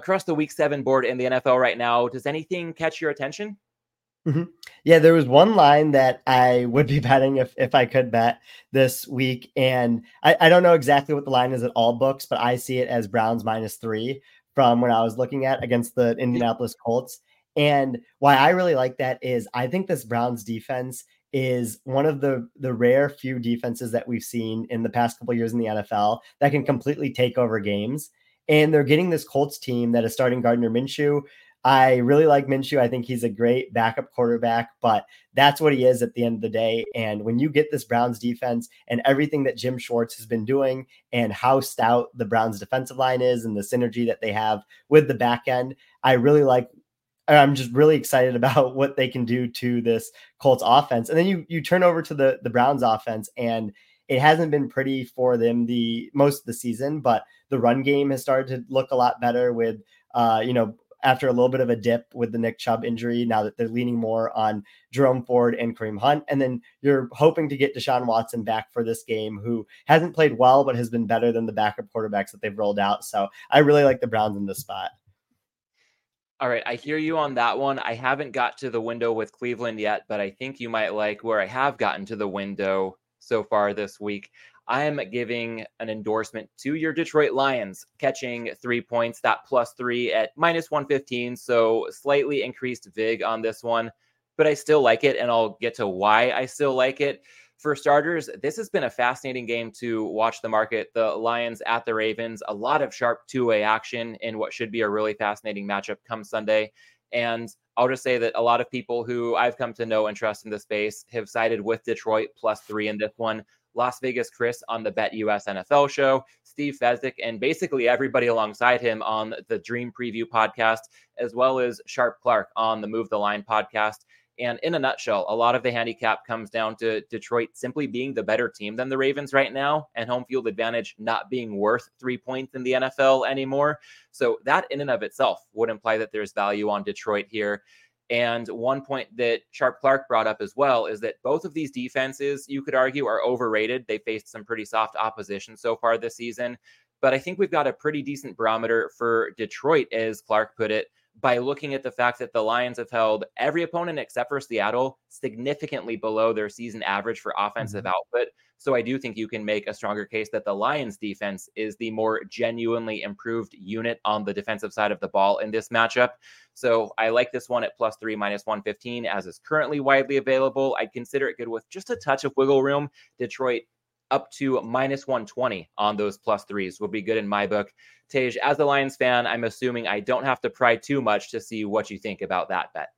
across the week seven board in the NFL right now, does anything catch your attention? Mm-hmm. Yeah, there was one line that I would be betting if if I could bet this week, and I, I don't know exactly what the line is at all books, but I see it as Browns minus three from when I was looking at against the Indianapolis Colts. And why I really like that is I think this Browns defense is one of the the rare few defenses that we've seen in the past couple years in the NFL that can completely take over games. And they're getting this Colts team that is starting Gardner Minshew. I really like Minshew. I think he's a great backup quarterback, but that's what he is at the end of the day. And when you get this Browns defense and everything that Jim Schwartz has been doing and how stout the Browns defensive line is and the synergy that they have with the back end, I really like I'm just really excited about what they can do to this Colts offense. And then you you turn over to the the Browns offense and it hasn't been pretty for them the most of the season, but the run game has started to look a lot better with uh, you know, after a little bit of a dip with the Nick Chubb injury, now that they're leaning more on Jerome Ford and Kareem Hunt. And then you're hoping to get Deshaun Watson back for this game, who hasn't played well, but has been better than the backup quarterbacks that they've rolled out. So I really like the Browns in this spot. All right, I hear you on that one. I haven't got to the window with Cleveland yet, but I think you might like where I have gotten to the window so far this week. I am giving an endorsement to your Detroit Lions, catching three points, that plus three at minus 115. So slightly increased VIG on this one, but I still like it. And I'll get to why I still like it. For starters, this has been a fascinating game to watch the market. The Lions at the Ravens, a lot of sharp two way action in what should be a really fascinating matchup come Sunday. And I'll just say that a lot of people who I've come to know and trust in the space have sided with Detroit plus three in this one. Las Vegas Chris on the Bet US NFL show, Steve Fezzik, and basically everybody alongside him on the Dream Preview podcast, as well as Sharp Clark on the Move the Line podcast. And in a nutshell, a lot of the handicap comes down to Detroit simply being the better team than the Ravens right now, and home field advantage not being worth three points in the NFL anymore. So, that in and of itself would imply that there's value on Detroit here. And one point that Sharp Clark brought up as well is that both of these defenses, you could argue, are overrated. They faced some pretty soft opposition so far this season. But I think we've got a pretty decent barometer for Detroit, as Clark put it, by looking at the fact that the Lions have held every opponent except for Seattle significantly below their season average for offensive mm-hmm. output. So I do think you can make a stronger case that the Lions defense is the more genuinely improved unit on the defensive side of the ball in this matchup. So I like this one at plus three, minus 115, as is currently widely available. I'd consider it good with just a touch of wiggle room. Detroit up to minus 120 on those plus threes would be good in my book. Tej, as a Lions fan, I'm assuming I don't have to pry too much to see what you think about that bet.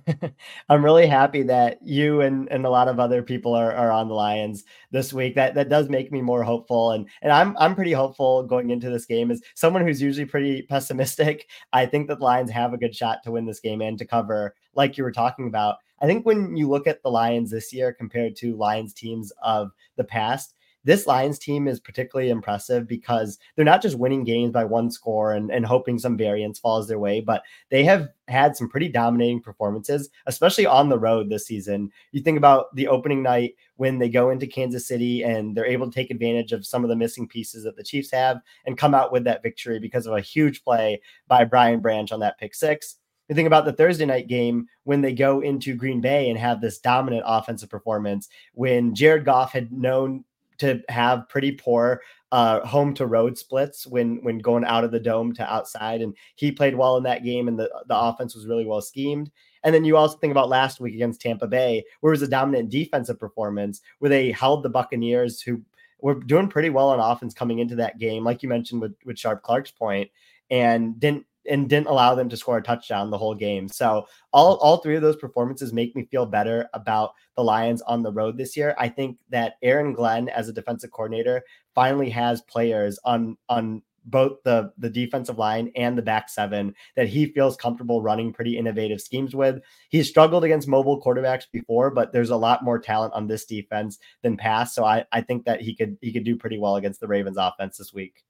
I'm really happy that you and, and a lot of other people are, are on the Lions this week. That that does make me more hopeful. And and I'm I'm pretty hopeful going into this game as someone who's usually pretty pessimistic. I think that the Lions have a good shot to win this game and to cover, like you were talking about. I think when you look at the Lions this year compared to Lions teams of the past, this Lions team is particularly impressive because they're not just winning games by one score and, and hoping some variance falls their way, but they have had some pretty dominating performances, especially on the road this season. You think about the opening night when they go into Kansas City and they're able to take advantage of some of the missing pieces that the Chiefs have and come out with that victory because of a huge play by Brian Branch on that pick six. You think about the Thursday night game when they go into Green Bay and have this dominant offensive performance when Jared Goff had known to have pretty poor uh, home to road splits when when going out of the dome to outside, and he played well in that game, and the the offense was really well schemed. And then you also think about last week against Tampa Bay, where it was a dominant defensive performance, where they held the Buccaneers, who were doing pretty well on offense coming into that game, like you mentioned with with Sharp Clark's point, and didn't and didn't allow them to score a touchdown the whole game. So all all three of those performances make me feel better about the Lions on the road this year. I think that Aaron Glenn as a defensive coordinator finally has players on on both the the defensive line and the back seven that he feels comfortable running pretty innovative schemes with. He's struggled against mobile quarterbacks before, but there's a lot more talent on this defense than past. So I, I think that he could he could do pretty well against the Ravens offense this week.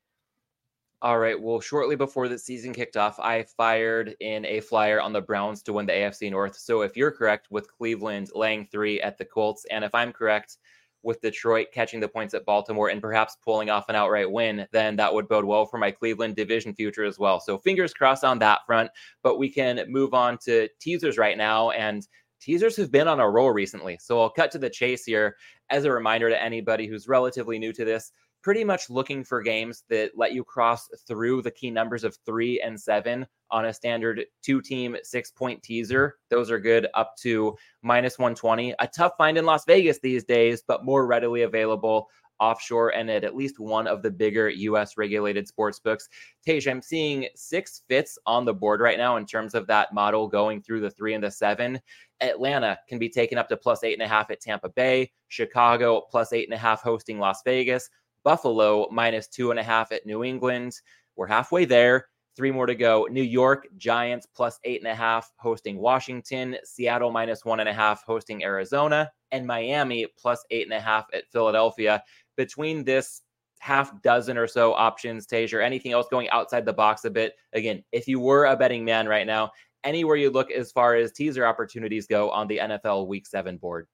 All right. Well, shortly before the season kicked off, I fired in a flyer on the Browns to win the AFC North. So if you're correct with Cleveland laying three at the Colts, and if I'm correct with Detroit catching the points at Baltimore and perhaps pulling off an outright win, then that would bode well for my Cleveland division future as well. So fingers crossed on that front. But we can move on to teasers right now. And teasers have been on a roll recently. So I'll cut to the chase here as a reminder to anybody who's relatively new to this pretty much looking for games that let you cross through the key numbers of three and seven on a standard two team six point teaser. Those are good up to minus 120. A tough find in Las Vegas these days, but more readily available offshore and at at least one of the bigger US regulated sports books. Tej, I'm seeing six fits on the board right now in terms of that model going through the three and the seven. Atlanta can be taken up to plus eight and a half at Tampa Bay, Chicago plus eight and a half hosting Las Vegas, Buffalo minus two and a half at New England. We're halfway there. Three more to go. New York Giants plus eight and a half hosting Washington. Seattle minus one and a half hosting Arizona. And Miami plus eight and a half at Philadelphia. Between this half dozen or so options, Tej, or anything else going outside the box a bit. Again, if you were a betting man right now, anywhere you look as far as teaser opportunities go on the NFL Week Seven board.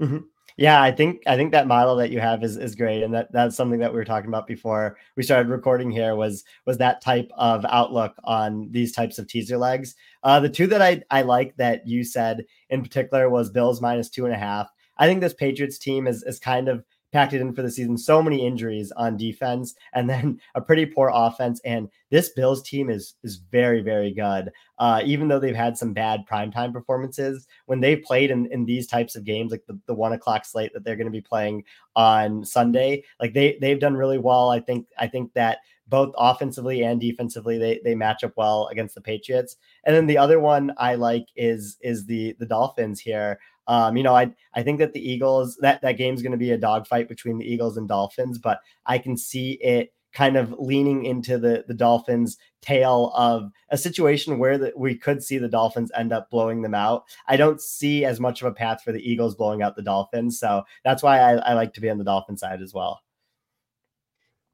Mm-hmm. Yeah, I think I think that model that you have is is great, and that that's something that we were talking about before we started recording here was was that type of outlook on these types of teaser legs. Uh, the two that I I like that you said in particular was Bills minus two and a half. I think this Patriots team is is kind of packed it in for the season. So many injuries on defense, and then a pretty poor offense. And this Bills team is is very very good. Uh, even though they've had some bad primetime performances, when they played in, in these types of games, like the, the one o'clock slate that they're going to be playing on Sunday, like they they've done really well. I think I think that both offensively and defensively they they match up well against the Patriots. And then the other one I like is is the the Dolphins here. Um, you know, I I think that the Eagles that that game's going to be a dogfight between the Eagles and Dolphins, but I can see it kind of leaning into the the Dolphins' tail of a situation where that we could see the Dolphins end up blowing them out. I don't see as much of a path for the Eagles blowing out the Dolphins, so that's why I, I like to be on the Dolphin side as well.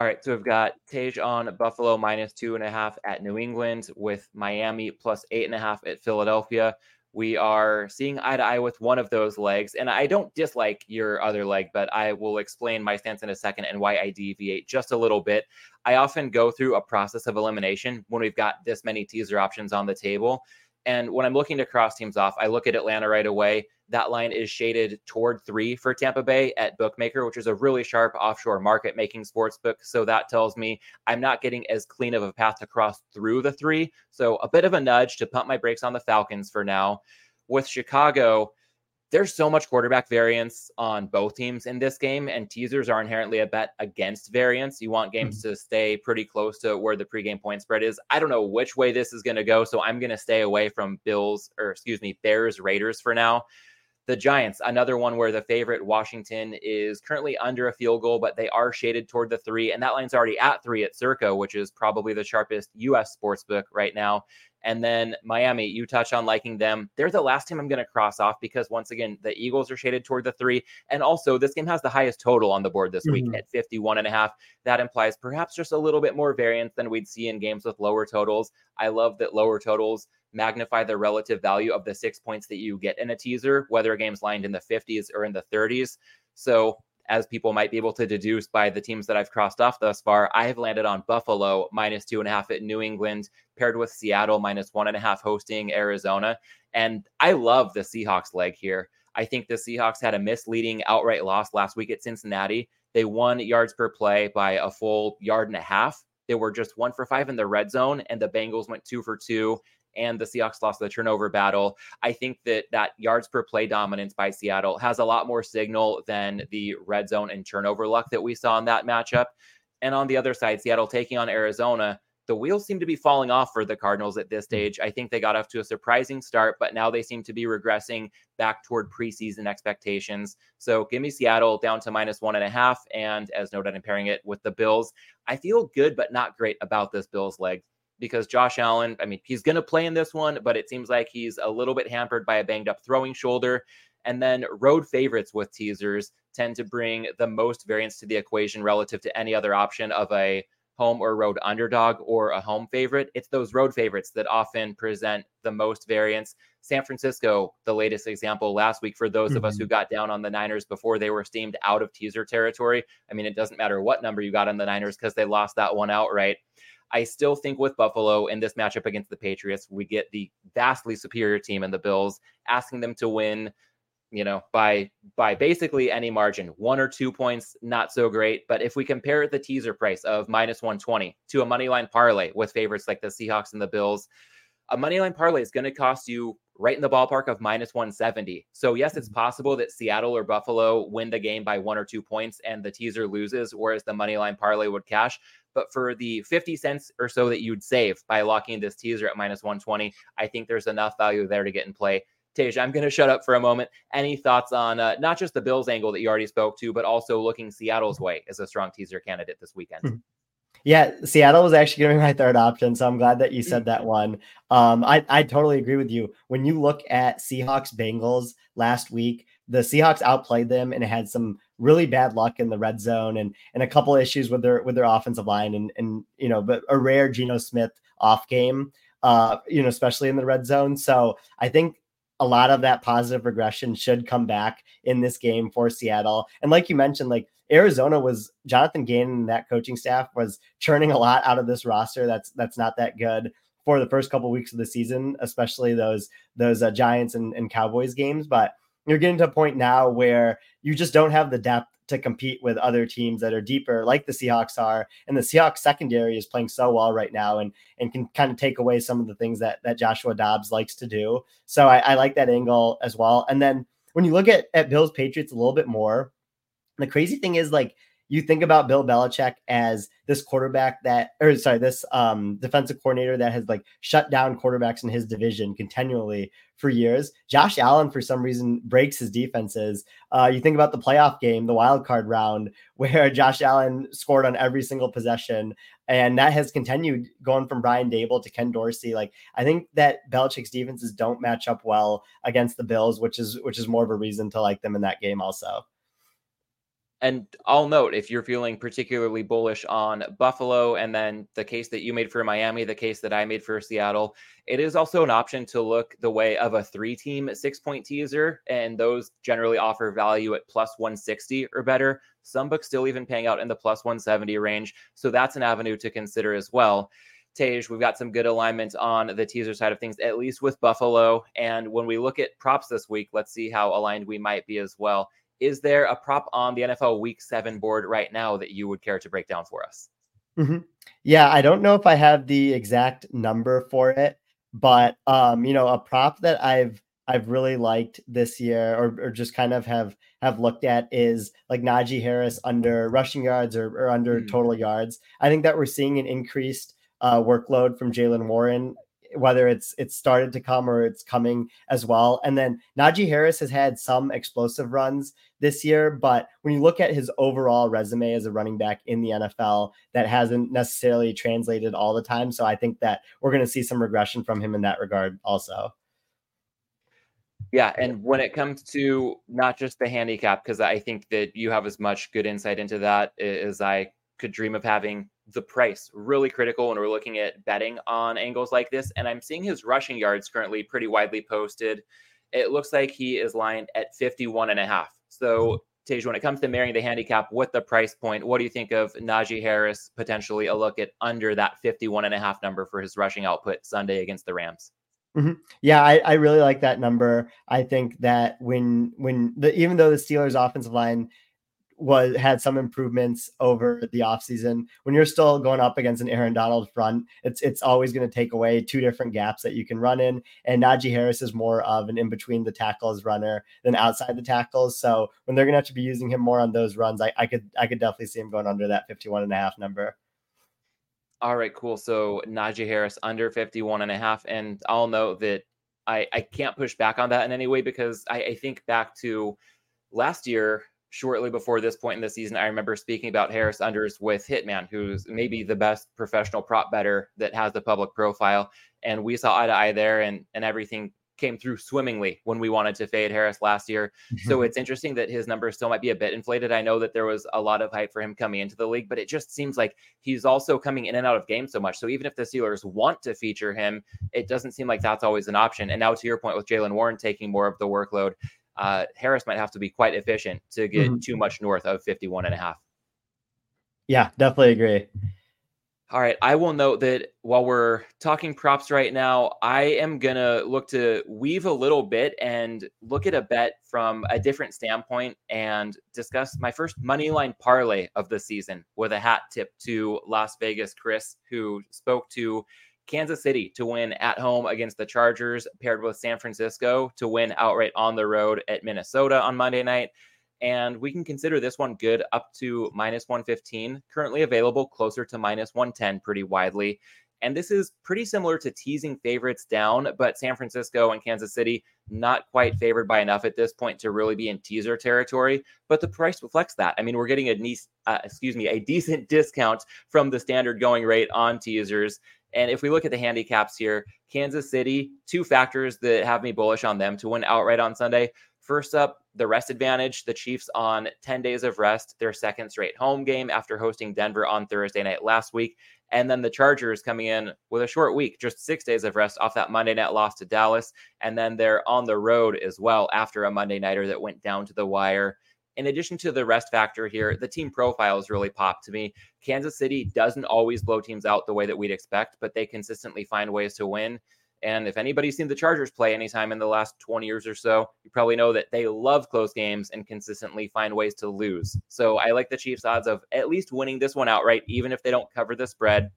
All right, so we've got Tej on Buffalo minus two and a half at New England with Miami plus eight and a half at Philadelphia we are seeing eye to eye with one of those legs. And I don't dislike your other leg, but I will explain my stance in a second and why I deviate just a little bit. I often go through a process of elimination when we've got this many teaser options on the table. And when I'm looking to cross teams off, I look at Atlanta right away. That line is shaded toward three for Tampa Bay at Bookmaker, which is a really sharp offshore market making sports book. So that tells me I'm not getting as clean of a path to cross through the three. So a bit of a nudge to pump my brakes on the Falcons for now. With Chicago, there's so much quarterback variance on both teams in this game, and teasers are inherently a bet against variance. You want games mm-hmm. to stay pretty close to where the pregame point spread is. I don't know which way this is going to go, so I'm going to stay away from Bills or excuse me, Bears Raiders for now. The Giants, another one where the favorite Washington is currently under a field goal, but they are shaded toward the three, and that line's already at three at Circa, which is probably the sharpest U.S. sports book right now. And then Miami, you touch on liking them. They're the last team I'm going to cross off because once again, the Eagles are shaded toward the three. And also, this game has the highest total on the board this mm-hmm. week at 51 and a half. That implies perhaps just a little bit more variance than we'd see in games with lower totals. I love that lower totals magnify the relative value of the six points that you get in a teaser, whether a game's lined in the 50s or in the 30s. So, as people might be able to deduce by the teams that I've crossed off thus far, I have landed on Buffalo minus two and a half at New England, paired with Seattle minus one and a half hosting Arizona. And I love the Seahawks leg here. I think the Seahawks had a misleading outright loss last week at Cincinnati. They won yards per play by a full yard and a half. They were just one for five in the red zone, and the Bengals went two for two and the Seahawks lost the turnover battle. I think that that yards per play dominance by Seattle has a lot more signal than the red zone and turnover luck that we saw in that matchup. And on the other side, Seattle taking on Arizona, the wheels seem to be falling off for the Cardinals at this mm. stage. I think they got off to a surprising start, but now they seem to be regressing back toward preseason expectations. So give me Seattle down to minus one and a half. And as noted, I'm pairing it with the Bills. I feel good, but not great about this Bills leg because Josh Allen, I mean, he's going to play in this one, but it seems like he's a little bit hampered by a banged up throwing shoulder. And then road favorites with teasers tend to bring the most variance to the equation relative to any other option of a home or road underdog or a home favorite. It's those road favorites that often present the most variance. San Francisco, the latest example last week for those mm-hmm. of us who mm-hmm. got down on the Niners before they were steamed out of teaser territory. I mean, it doesn't matter what number you got on the Niners because they lost that one outright. I still think with Buffalo in this matchup against the Patriots, we get the vastly superior team in the Bills, asking them to win you know by by basically any margin one or two points not so great. But if we compare the teaser price of minus 120 to a money line parlay with favorites like the seahawks and the bills a money line parlay is going to cost you right in the ballpark of minus 170 so yes it's mm-hmm. possible that seattle or buffalo win the game by one or two points and the teaser loses whereas the money line parlay would cash but for the 50 cents or so that you'd save by locking this teaser at minus 120 i think there's enough value there to get in play Tej, I'm going to shut up for a moment. Any thoughts on uh, not just the Bills angle that you already spoke to, but also looking Seattle's way as a strong teaser candidate this weekend? Hmm. Yeah, Seattle was actually going to be my third option, so I'm glad that you said that one. Um, I I totally agree with you. When you look at Seahawks Bengals last week, the Seahawks outplayed them and had some really bad luck in the red zone and and a couple issues with their with their offensive line and and you know, but a rare Geno Smith off game, uh, you know, especially in the red zone. So I think a lot of that positive regression should come back in this game for Seattle. And like you mentioned, like Arizona was Jonathan Gannon and that coaching staff was churning a lot out of this roster. That's that's not that good for the first couple weeks of the season, especially those those uh, Giants and, and Cowboys games. But you're getting to a point now where you just don't have the depth to compete with other teams that are deeper, like the Seahawks are. And the Seahawks secondary is playing so well right now and and can kind of take away some of the things that that Joshua Dobbs likes to do. So I, I like that angle as well. And then when you look at, at Bills Patriots a little bit more, the crazy thing is like you think about Bill Belichick as this quarterback that, or sorry, this um, defensive coordinator that has like shut down quarterbacks in his division continually for years. Josh Allen, for some reason, breaks his defenses. Uh, you think about the playoff game, the wild card round, where Josh Allen scored on every single possession. And that has continued going from Brian Daboll to Ken Dorsey. Like I think that Belichick's defenses don't match up well against the Bills, which is which is more of a reason to like them in that game also. And I'll note if you're feeling particularly bullish on Buffalo and then the case that you made for Miami, the case that I made for Seattle, it is also an option to look the way of a three team six point teaser. And those generally offer value at plus 160 or better. Some books still even paying out in the plus 170 range. So that's an avenue to consider as well. Tej, we've got some good alignment on the teaser side of things, at least with Buffalo. And when we look at props this week, let's see how aligned we might be as well. Is there a prop on the NFL Week Seven board right now that you would care to break down for us? Mm-hmm. Yeah, I don't know if I have the exact number for it, but um, you know, a prop that I've I've really liked this year, or, or just kind of have have looked at is like Najee Harris under rushing yards or, or under mm. total yards. I think that we're seeing an increased uh, workload from Jaylen Warren whether it's it's started to come or it's coming as well. And then Najee Harris has had some explosive runs this year, but when you look at his overall resume as a running back in the NFL, that hasn't necessarily translated all the time. So I think that we're going to see some regression from him in that regard also. Yeah, and when it comes to not just the handicap, because I think that you have as much good insight into that as I could dream of having the price really critical when we're looking at betting on angles like this. And I'm seeing his rushing yards currently pretty widely posted. It looks like he is lined at 51 and a half. So, Tej, when it comes to marrying the handicap with the price point, what do you think of Najee Harris potentially a look at under that 51 and a half number for his rushing output Sunday against the Rams? Mm-hmm. Yeah, I, I really like that number. I think that when when the even though the Steelers offensive line was had some improvements over the offseason. When you're still going up against an Aaron Donald front, it's it's always going to take away two different gaps that you can run in. And Najee Harris is more of an in between the tackles runner than outside the tackles. So when they're going to have to be using him more on those runs, I, I could I could definitely see him going under that 51 and a half number. All right, cool. So Najee Harris under 51 and a half. And I'll note that I, I can't push back on that in any way because I, I think back to last year shortly before this point in the season, I remember speaking about Harris unders with Hitman, who's maybe the best professional prop better that has the public profile. And we saw eye to eye there, and and everything came through swimmingly when we wanted to fade Harris last year. so mm-hmm. it's interesting that his numbers still might be a bit inflated. I know that there was a lot of hype for him coming into the league, but it just seems like he's also coming in and out of games so much. So even if the Steelers want to feature him, it doesn't seem like that's always an option. And now to your point with Jaylen Warren taking more of the workload, uh, Harris might have to be quite efficient to get mm-hmm. too much north of 51 and a half. Yeah, definitely agree. All right. I will note that while we're talking props right now, I am going to look to weave a little bit and look at a bet from a different standpoint and discuss my first money line parlay of the season with a hat tip to Las Vegas Chris, who spoke to Kansas City to win at home against the Chargers, paired with San Francisco to win outright on the road at Minnesota on Monday night and we can consider this one good up to minus 115, currently available closer to minus 110 pretty widely. And this is pretty similar to teasing favorites down, but San Francisco and Kansas City not quite favored by enough at this point to really be in teaser territory. But the price reflects that. I mean, we're getting a nice, uh, excuse me, a decent discount from the standard going rate on teasers. And if we look at the handicaps here, Kansas City, two factors that have me bullish on them to win outright on Sunday. First up, the rest advantage. The Chiefs on 10 days of rest, their second straight home game after hosting Denver on Thursday night last week. And then the Chargers coming in with a short week, just six days of rest off that Monday night loss to Dallas. And then they're on the road as well after a Monday nighter that went down to the wire. In addition to the rest factor here, the team profiles really pop to me. Kansas City doesn't always blow teams out the way that we'd expect, but they consistently find ways to win. And if anybody's seen the Chargers play anytime in the last 20 years or so, you probably know that they love close games and consistently find ways to lose. So I like the Chiefs' odds of at least winning this one outright, even if they don't cover the spread.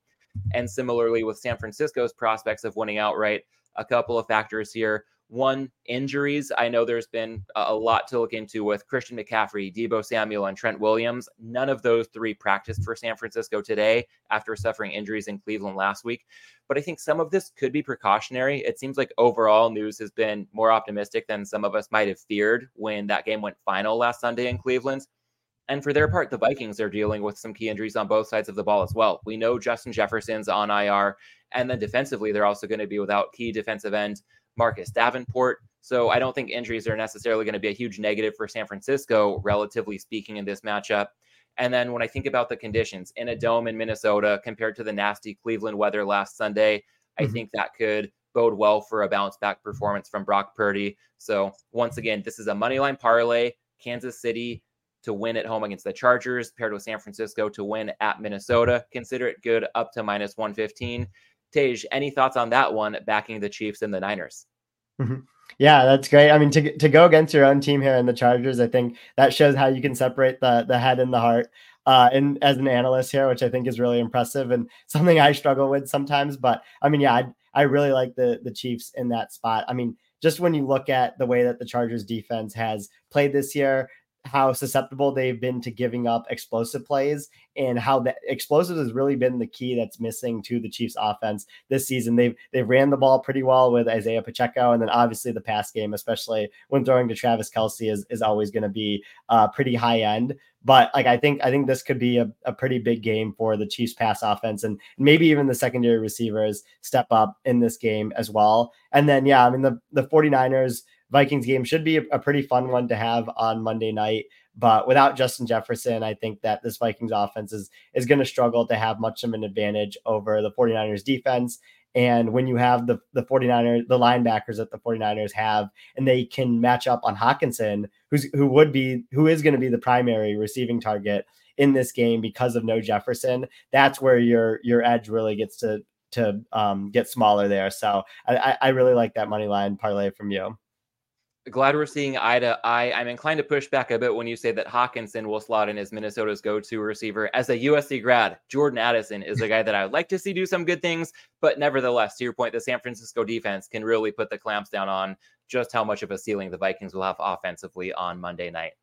And similarly with San Francisco's prospects of winning outright, a couple of factors here. One, injuries. I know there's been a lot to look into with Christian McCaffrey, Deebo Samuel, and Trent Williams. None of those three practiced for San Francisco today after suffering injuries in Cleveland last week. But I think some of this could be precautionary. It seems like overall news has been more optimistic than some of us might have feared when that game went final last Sunday in Cleveland. And for their part, the Vikings are dealing with some key injuries on both sides of the ball as well. We know Justin Jefferson's on IR, and then defensively, they're also going to be without key defensive end Marcus Davenport. So I don't think injuries are necessarily going to be a huge negative for San Francisco, relatively speaking, in this matchup. And then when I think about the conditions in a dome in Minnesota compared to the nasty Cleveland weather last Sunday, mm-hmm. I think that could bode well for a bounce back performance from Brock Purdy. So once again, this is a money line parlay. Kansas City to win at home against the Chargers, paired with San Francisco to win at Minnesota. Consider it good up to minus 115. Tej, any thoughts on that one, backing the Chiefs and the Niners? Mm-hmm. Yeah, that's great. I mean, to to go against your own team here in the Chargers, I think that shows how you can separate the the head and the heart. Uh, and as an analyst here, which I think is really impressive and something I struggle with sometimes. But I mean, yeah, I I really like the the Chiefs in that spot. I mean, just when you look at the way that the Chargers defense has played this year, how susceptible they've been to giving up explosive plays and how the explosives has really been the key that's missing to the Chiefs offense this season. They've they've ran the ball pretty well with Isaiah Pacheco, and then obviously the pass game, especially when throwing to Travis Kelce is, is always going to be uh, pretty high end. But like I think I think this could be a, a pretty big game for the Chiefs pass offense and maybe even the secondary receivers step up in this game as well. And then yeah, I mean the the 49ers Vikings game should be a, pretty fun one to have on Monday night. But without Justin Jefferson, I think that this Vikings offense is, is going to struggle to have much of an advantage over the 49ers defense. And when you have the, the 49ers, the linebackers that the 49ers have, and they can match up on Hockenson, who's who would be who is going to be the primary receiving target in this game because of no Jefferson, that's where your your edge really gets to to um, get smaller there. So I, I really like that money line parlay from you glad we're seeing eye to eye. I'm inclined to push back a bit when you say that Hockenson will slot in as Minnesota's go-to receiver. As a USC grad, Jordan Addison is a guy that I would like to see do some good things, but nevertheless, to your point, the San Francisco defense can really put the clamps down on just how much of a ceiling the Vikings will have offensively on Monday night.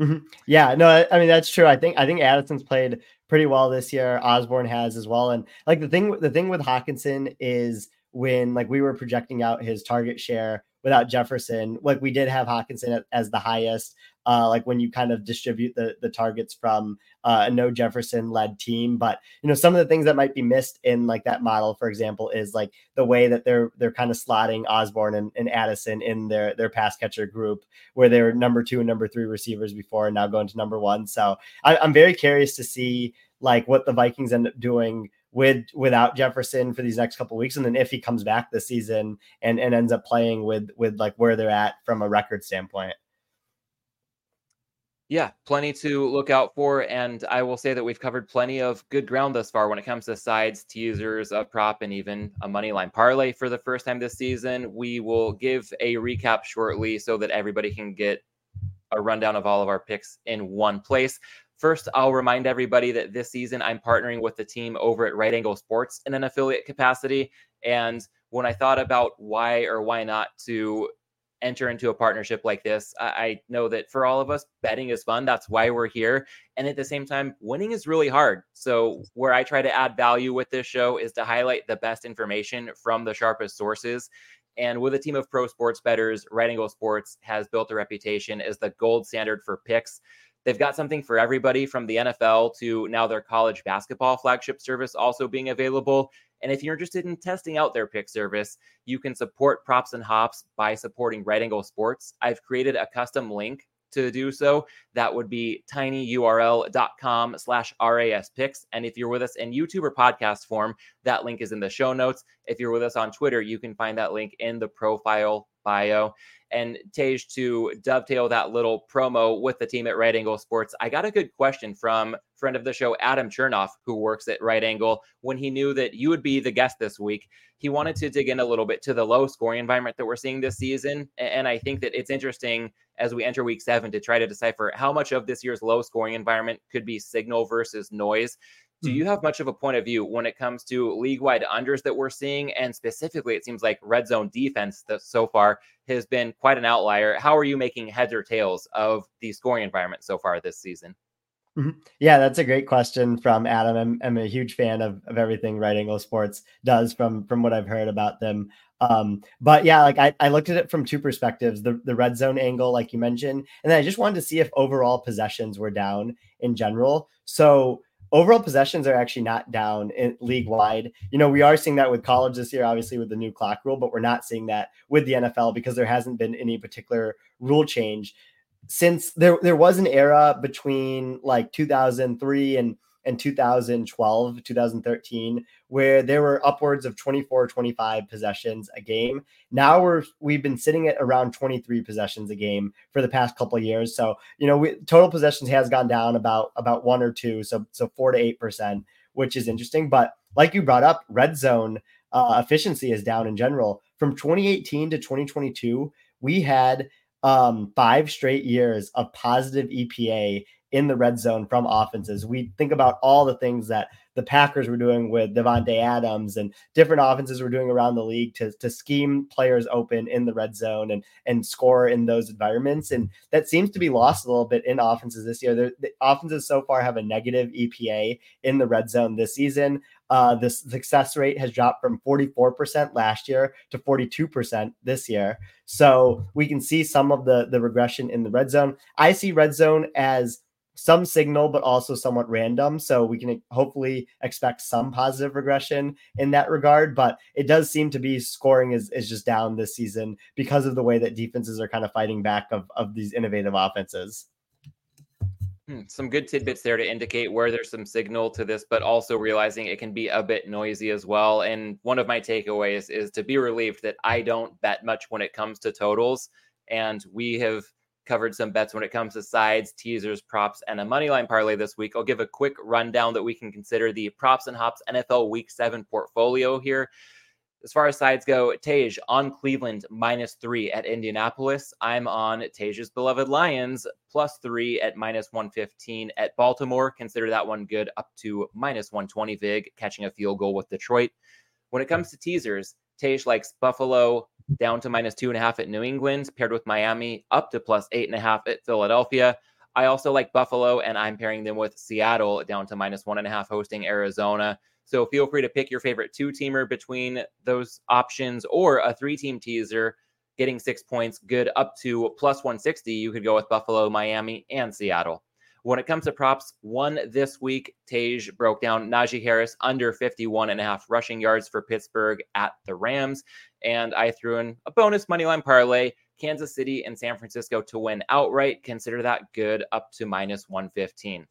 Mm-hmm. Yeah, no, I mean that's true. I think I think Addison's played pretty well this year. Osborn has as well, and like the thing the thing with Hockenson is when like we were projecting out his target share without Jefferson. Like we did have Hockenson as the highest. Uh, like when you kind of distribute the the targets from uh, a no Jefferson led team, but you know some of the things that might be missed in like that model, for example, is like the way that they're they're kind of slotting Osborn and, and Addison in their their pass catcher group, where they were number two and number three receivers before, and now going to number one. So I, I'm very curious to see like what the Vikings end up doing with without Jefferson for these next couple weeks, and then if he comes back this season and and ends up playing with with like where they're at from a record standpoint. Yeah, plenty to look out for, and I will say that we've covered plenty of good ground thus far when it comes to sides, teasers, a prop, and even a money line parlay for the first time this season. We will give a recap shortly so that everybody can get a rundown of all of our picks in one place. First, I'll remind everybody that this season I'm partnering with the team over at Right Angle Sports in an affiliate capacity. And when I thought about why or why not to enter into a partnership like this, I, know that for all of us, betting is fun. That's why we're here. And at the same time, winning is really hard. So, where I try to add value with this show is to highlight the best information from the sharpest sources. And with a team of pro sports bettors, Right Angle Sports has built a reputation as the gold standard for picks. They've got something for everybody from the NFL to now their college basketball flagship service also being available. And if you're interested in testing out their pick service, you can support Props and Hops by supporting Right Angle Sports. I've created a custom link to do so. That would be tinyurl.com slash RAS picks. And if you're with us in YouTube or podcast form, that link is in the show notes. If you're with us on Twitter, you can find that link in the profile bio. And Tej, to dovetail that little promo with the team at Right Angle Sports, I got a good question from friend of the show, Adam Chernoff, who works at Right Angle, when he knew that you would be the guest this week. He wanted to dig in a little bit to the low scoring environment that we're seeing this season. And I think that it's interesting as we enter week seven to try to decipher how much of this year's low scoring environment could be signal versus noise. Do hmm. you have much of a point of view when it comes to league wide unders that we're seeing? And specifically, it seems like red zone defense that so far has been quite an outlier. How are you making heads or tails of the scoring environment so far this season? Mm-hmm. Yeah, that's a great question from Adam. I'm, I'm a huge fan of, of everything Right Angle Sports does from from what I've heard about them. Um, but yeah, like I, I looked at it from two perspectives: the the red zone angle, like you mentioned, and then I just wanted to see if overall possessions were down in general. So overall possessions are actually not down league wide. You know, we are seeing that with college this year, obviously with the new clock rule, but we're not seeing that with the NFL because there hasn't been any particular rule change since there there was an era between like 2003 and and 2012 2013 where there were upwards of 24 25 possessions a game. Now we're we've been sitting at around 23 possessions a game for the past couple years. So you know we, total possessions has gone down about about one or two so so four to eight percent which is interesting. But like you brought up red zone uh, efficiency is down in general. From 2018 to 2022 we had um, five straight years of positive EPA in the red zone from offenses. We think about all the things that the Packers were doing with Davante Adams and different offenses were doing around the league to, to scheme players open in the red zone and and score in those environments. And that seems to be lost a little bit in offenses this year. The, the offenses so far have a negative EPA in the red zone this season. Uh, the success rate has dropped from 44% last year to 42% this year. So we can see some of the, the regression in the red zone. I see red zone as some signal, but also somewhat random. So we can hopefully expect some positive regression in that regard. But it does seem to be scoring is, is just down this season because of the way that defenses are kind of fighting back of, of these innovative offenses. Hmm, some good tidbits there to indicate where there's some signal to this, but also realizing it can be a bit noisy as well. And one of my takeaways is to be relieved that I don't bet much when it comes to totals. And we have covered some bets when it comes to sides, teasers, props, and a money line parlay this week. I'll give a quick rundown that we can consider the props and hops NFL Week Seven portfolio here. As far as sides go, Tej on Cleveland minus three at Indianapolis. I'm on Tej's beloved Lions plus three at minus 115 at Baltimore. Consider that one good up to minus 120 VIG, catching a field goal with Detroit. When it comes to teasers, Tej likes Buffalo down to minus two and a half at New England, paired with Miami, up to plus eight and a half at Philadelphia. I also like Buffalo, and I'm pairing them with Seattle down to minus one and a half hosting Arizona. So feel free to pick your favorite two teamer between those options or a three team teaser getting six points, good up to plus 160. You could go with Buffalo, Miami, and Seattle. When it comes to props, one this week, Tej broke down Najee Harris under 51 and a half rushing yards for Pittsburgh at the Rams. And I threw in a bonus money line parlay, Kansas City and San Francisco to win outright. Consider that good up to minus 115.